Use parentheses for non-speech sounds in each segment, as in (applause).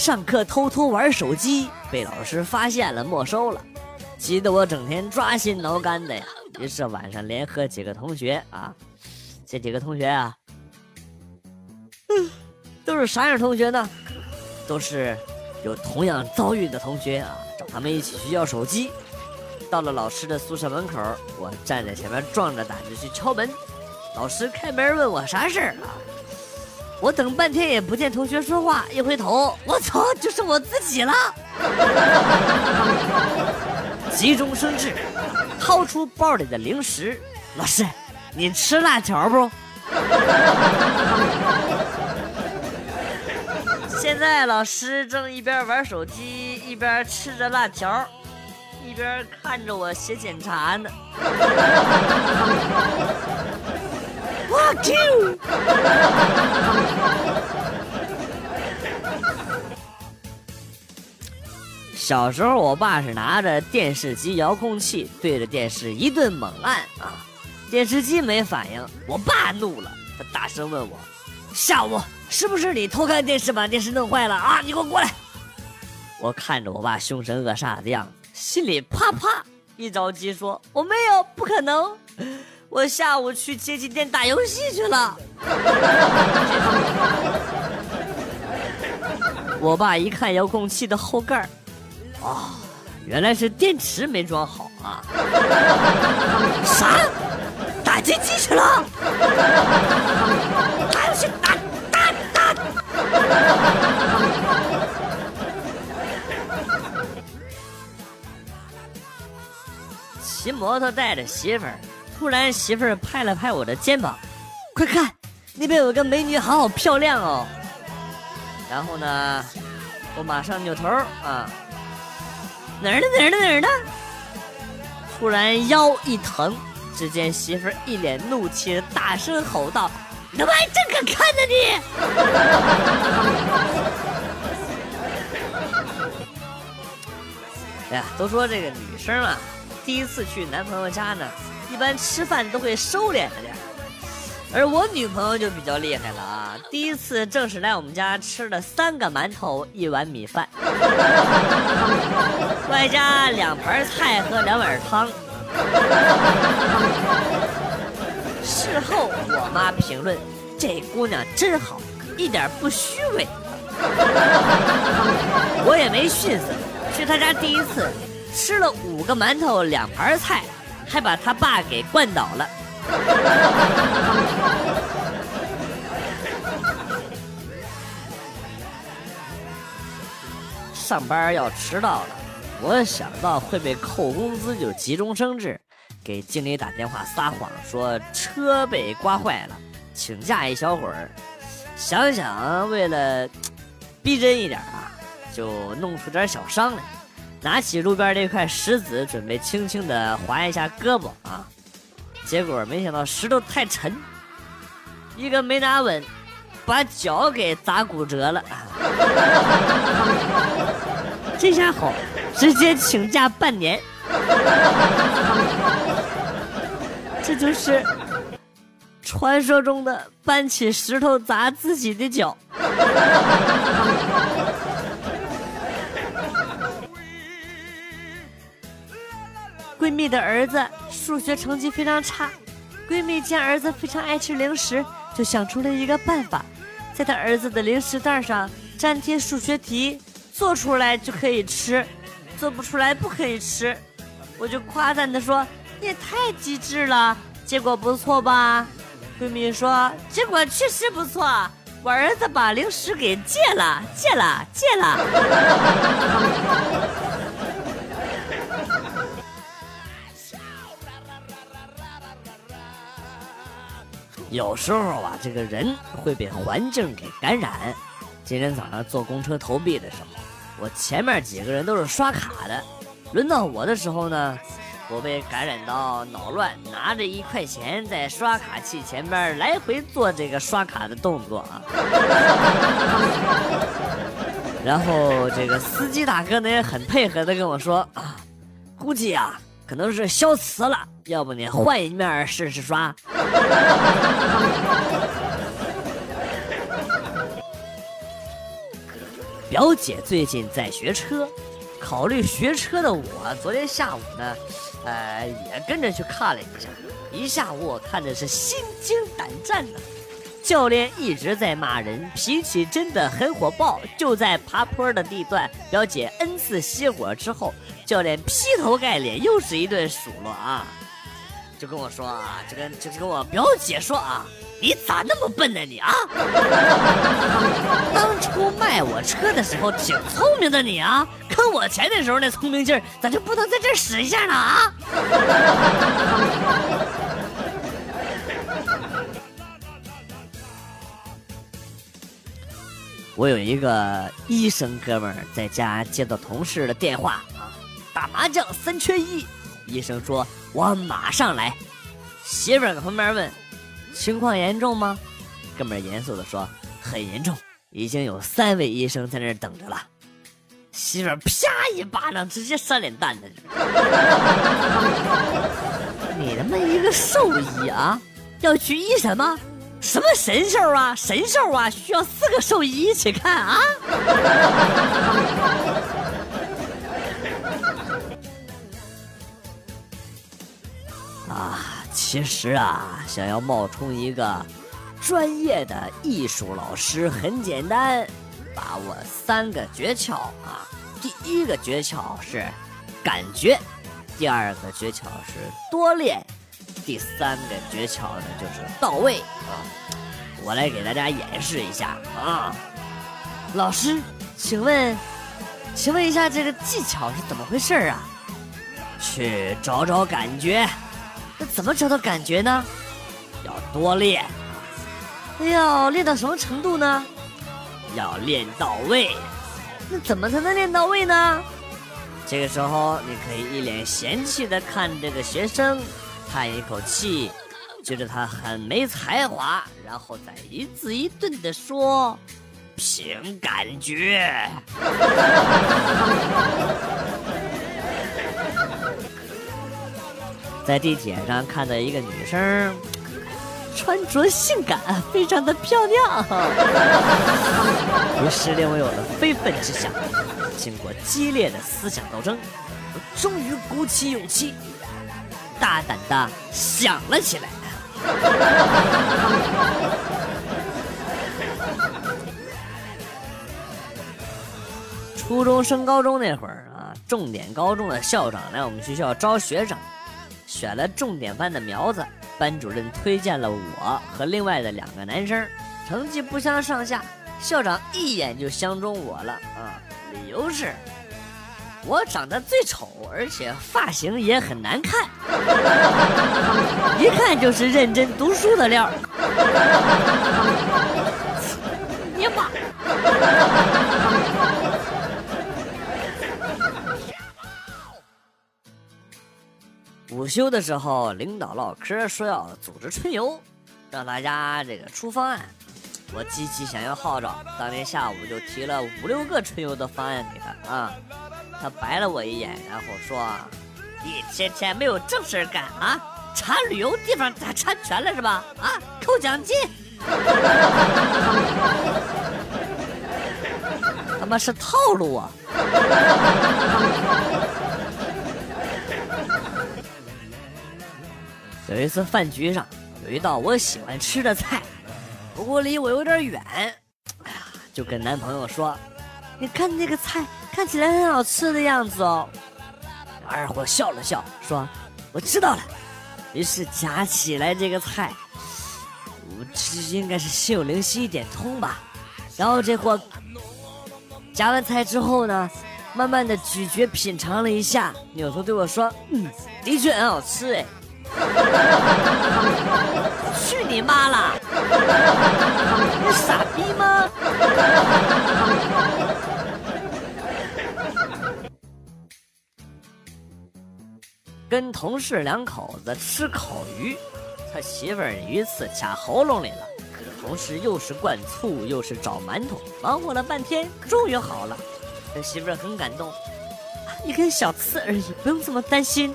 上课偷偷玩手机，被老师发现了，没收了，急得我整天抓心挠肝的呀。于是晚上联合几个同学啊，这几个同学啊，嗯，都是啥样同学呢？都是有同样遭遇的同学啊，找他们一起去要手机。到了老师的宿舍门口，我站在前面壮着胆子去敲门。老师开门问我啥事儿啊？我等半天也不见同学说话，一回头，我操，就剩我自己了。(laughs) 急中生智，掏出包里的零食。老师，你吃辣条不？(laughs) 现在老师正一边玩手机一边吃着辣条。一边看着我写检查呢。我 Q。小时候，我爸是拿着电视机遥控器对着电视一顿猛按啊，电视机没反应，我爸怒了，他大声问我：“下午是不是你偷看电视把电视弄坏了啊？你给我过来！”我看着我爸凶神恶煞的样子。心里啪啪一着急，说：“我没有，不可能，我下午去街机店打游戏去了。(laughs) ”我爸一看遥控器的后盖啊，原来是电池没装好啊！啥？打街机去了？打游戏打打打！骑摩托带着媳妇儿，突然媳妇儿拍了拍我的肩膀，快看，那边有个美女，好好漂亮哦。然后呢，我马上扭头啊，哪儿呢哪儿呢哪儿呢？突然腰一疼，只见媳妇儿一脸怒气，大声吼道：“你他妈还真敢看呢你！” (laughs) 哎呀，都说这个女生啊。第一次去男朋友家呢，一般吃饭都会收敛着点而我女朋友就比较厉害了啊！第一次正式来我们家吃了三个馒头一碗米饭，(laughs) 外加两盘菜和两碗汤。事后我妈评论：“这姑娘真好，一点不虚伪。”我也没逊色，去她家第一次。吃了五个馒头，两盘菜，还把他爸给灌倒了。上班要迟到了，我想到会被扣工资，就急中生智，给经理打电话撒谎说车被刮坏了，请假一小会儿。想想为了逼真一点啊，就弄出点小伤来。拿起路边那块石子，准备轻轻的划一下胳膊啊，结果没想到石头太沉，一个没拿稳，把脚给砸骨折了。这下好，直接请假半年。这就是传说中的搬起石头砸自己的脚。闺蜜的儿子数学成绩非常差，闺蜜见儿子非常爱吃零食，就想出了一个办法，在她儿子的零食袋上粘贴数学题，做出来就可以吃，做不出来不可以吃。我就夸赞她说：“你也太机智了，结果不错吧？”闺蜜说：“结果确实不错，我儿子把零食给戒了，戒了，戒了。”有时候啊，这个人会被环境给感染。今天早上坐公车投币的时候，我前面几个人都是刷卡的，轮到我的时候呢，我被感染到脑乱，拿着一块钱在刷卡器前边来回做这个刷卡的动作啊。(laughs) 然后这个司机大哥呢也很配合的跟我说啊，估计啊可能是消磁了，要不你换一面试试刷。表姐最近在学车，考虑学车的我，昨天下午呢，呃，也跟着去看了一下。一下午我看的是心惊胆战的，教练一直在骂人，脾气真的很火爆。就在爬坡的地段，表姐 N 次熄火之后，教练劈头盖脸又是一顿数落啊，就跟我说啊，就跟就跟我表姐说啊。你咋那么笨呢你啊！当初卖我车的时候挺聪明的你啊，坑我钱的时候那聪明劲儿咋就不能在这使一下呢啊？我有一个医生哥们儿在家接到同事的电话啊，打麻将三缺一，医生说我马上来，媳妇儿在旁边问。情况严重吗？哥们儿严肃地说：“很严重，已经有三位医生在那儿等着了。”媳妇儿啪一巴掌，直接扇脸蛋子。(laughs) 你他妈一个兽医啊，要去医什么？什么神兽啊？神兽啊？需要四个兽医一起看啊？啊！其实啊，想要冒充一个专业的艺术老师很简单，把握三个诀窍啊。第一个诀窍是感觉，第二个诀窍是多练，第三个诀窍呢就是到位啊。我来给大家演示一下啊，老师，请问，请问一下这个技巧是怎么回事啊？去找找感觉。那怎么找到感觉呢？要多练。哎呀，练到什么程度呢？要练到位。那怎么才能练到位呢？这个时候，你可以一脸嫌弃的看这个学生，叹一口气，觉得他很没才华，然后再一字一顿的说：“凭感觉。”在地铁上看到一个女生，穿着性感，非常的漂亮。于是令我有了非分之想。经过激烈的思想斗争，我终于鼓起勇气，大胆的想了起来。初中升高中那会儿啊，重点高中的校长来我们学校招学生。选了重点班的苗子，班主任推荐了我和另外的两个男生，成绩不相上下，校长一眼就相中我了啊！理由是，我长得最丑，而且发型也很难看，一看就是认真读书的料。午休的时候，领导唠嗑说要组织春游，让大家这个出方案。我积极响应号召，当天下午就提了五六个春游的方案给他啊。他白了我一眼，然后说：“一天天没有正事干啊，查旅游地方查查全了是吧？啊，扣奖金。他妈是套路啊！”有一次饭局上，有一道我喜欢吃的菜，不过离我有点远，哎呀，就跟男朋友说：“你看那个菜看起来很好吃的样子哦。”二货笑了笑说：“我知道了。”于是夹起来这个菜，我这应该是心有灵犀一点通吧。然后这货夹完菜之后呢，慢慢的咀嚼品尝了一下，扭头对我说：“嗯，的确很好吃哎。”去你妈了！你傻逼吗？跟同事两口子吃烤鱼，他媳妇儿鱼刺卡喉咙里了。可是同事又是灌醋又是找馒头，忙活了半天，终于好了。他媳妇儿很感动，一根小刺而已，不用这么担心。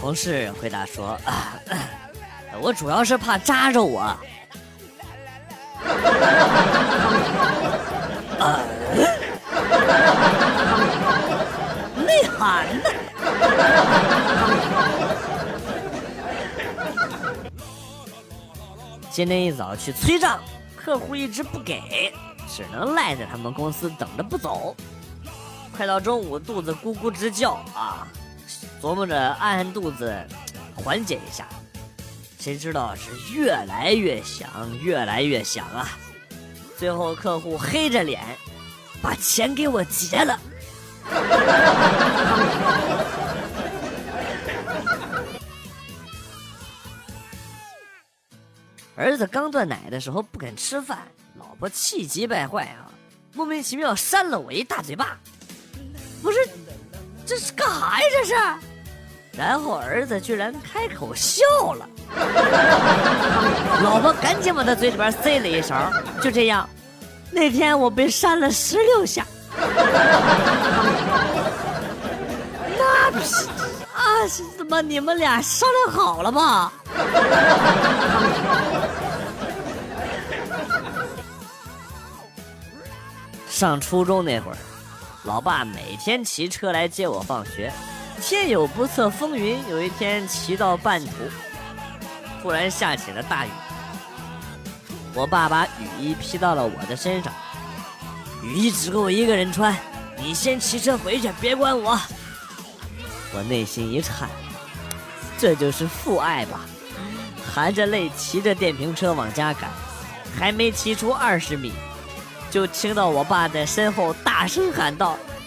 同事回答说啊 (coughs) 我主要是怕扎着我。啊 (coughs) 内涵呢？今天一早去催账客户一直不给只能赖在他们公司等着不走。快到中午肚子咕咕直叫啊琢磨着按按肚子，缓解一下。谁知道是越来越响，越来越响啊！最后客户黑着脸把钱给我结了。(laughs) 儿子刚断奶的时候不肯吃饭，老婆气急败坏啊，莫名其妙扇了我一大嘴巴。不是，这是干啥呀？这是？然后儿子居然开口笑了，老婆赶紧把他嘴里边塞了一勺。就这样，那天我被扇了十六下。那不是啊？怎么你们俩商量好了吗？上初中那会儿，老爸每天骑车来接我放学。天有不测风云，有一天骑到半途，突然下起了大雨。我爸把雨衣披到了我的身上，雨衣只够我一个人穿，你先骑车回去，别管我。我内心一颤，这就是父爱吧。含着泪骑着电瓶车往家赶，还没骑出二十米，就听到我爸在身后大声喊道：“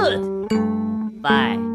Good，bye。我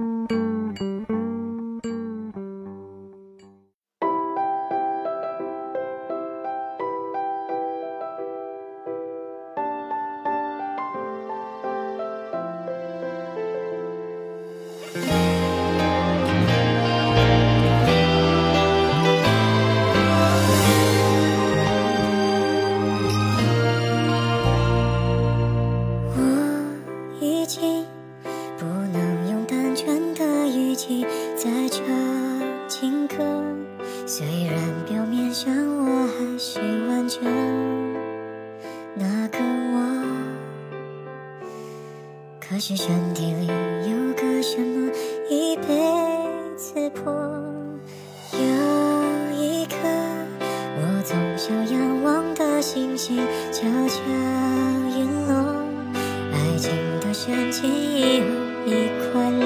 是身体里有个什么已被刺破。有一颗我从小仰望的星星悄悄陨落。爱情的深情以后，一快乐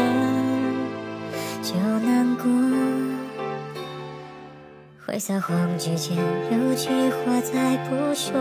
就难过。会撒谎之前，有句话再不说，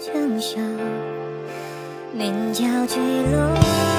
江上，明朝坠落。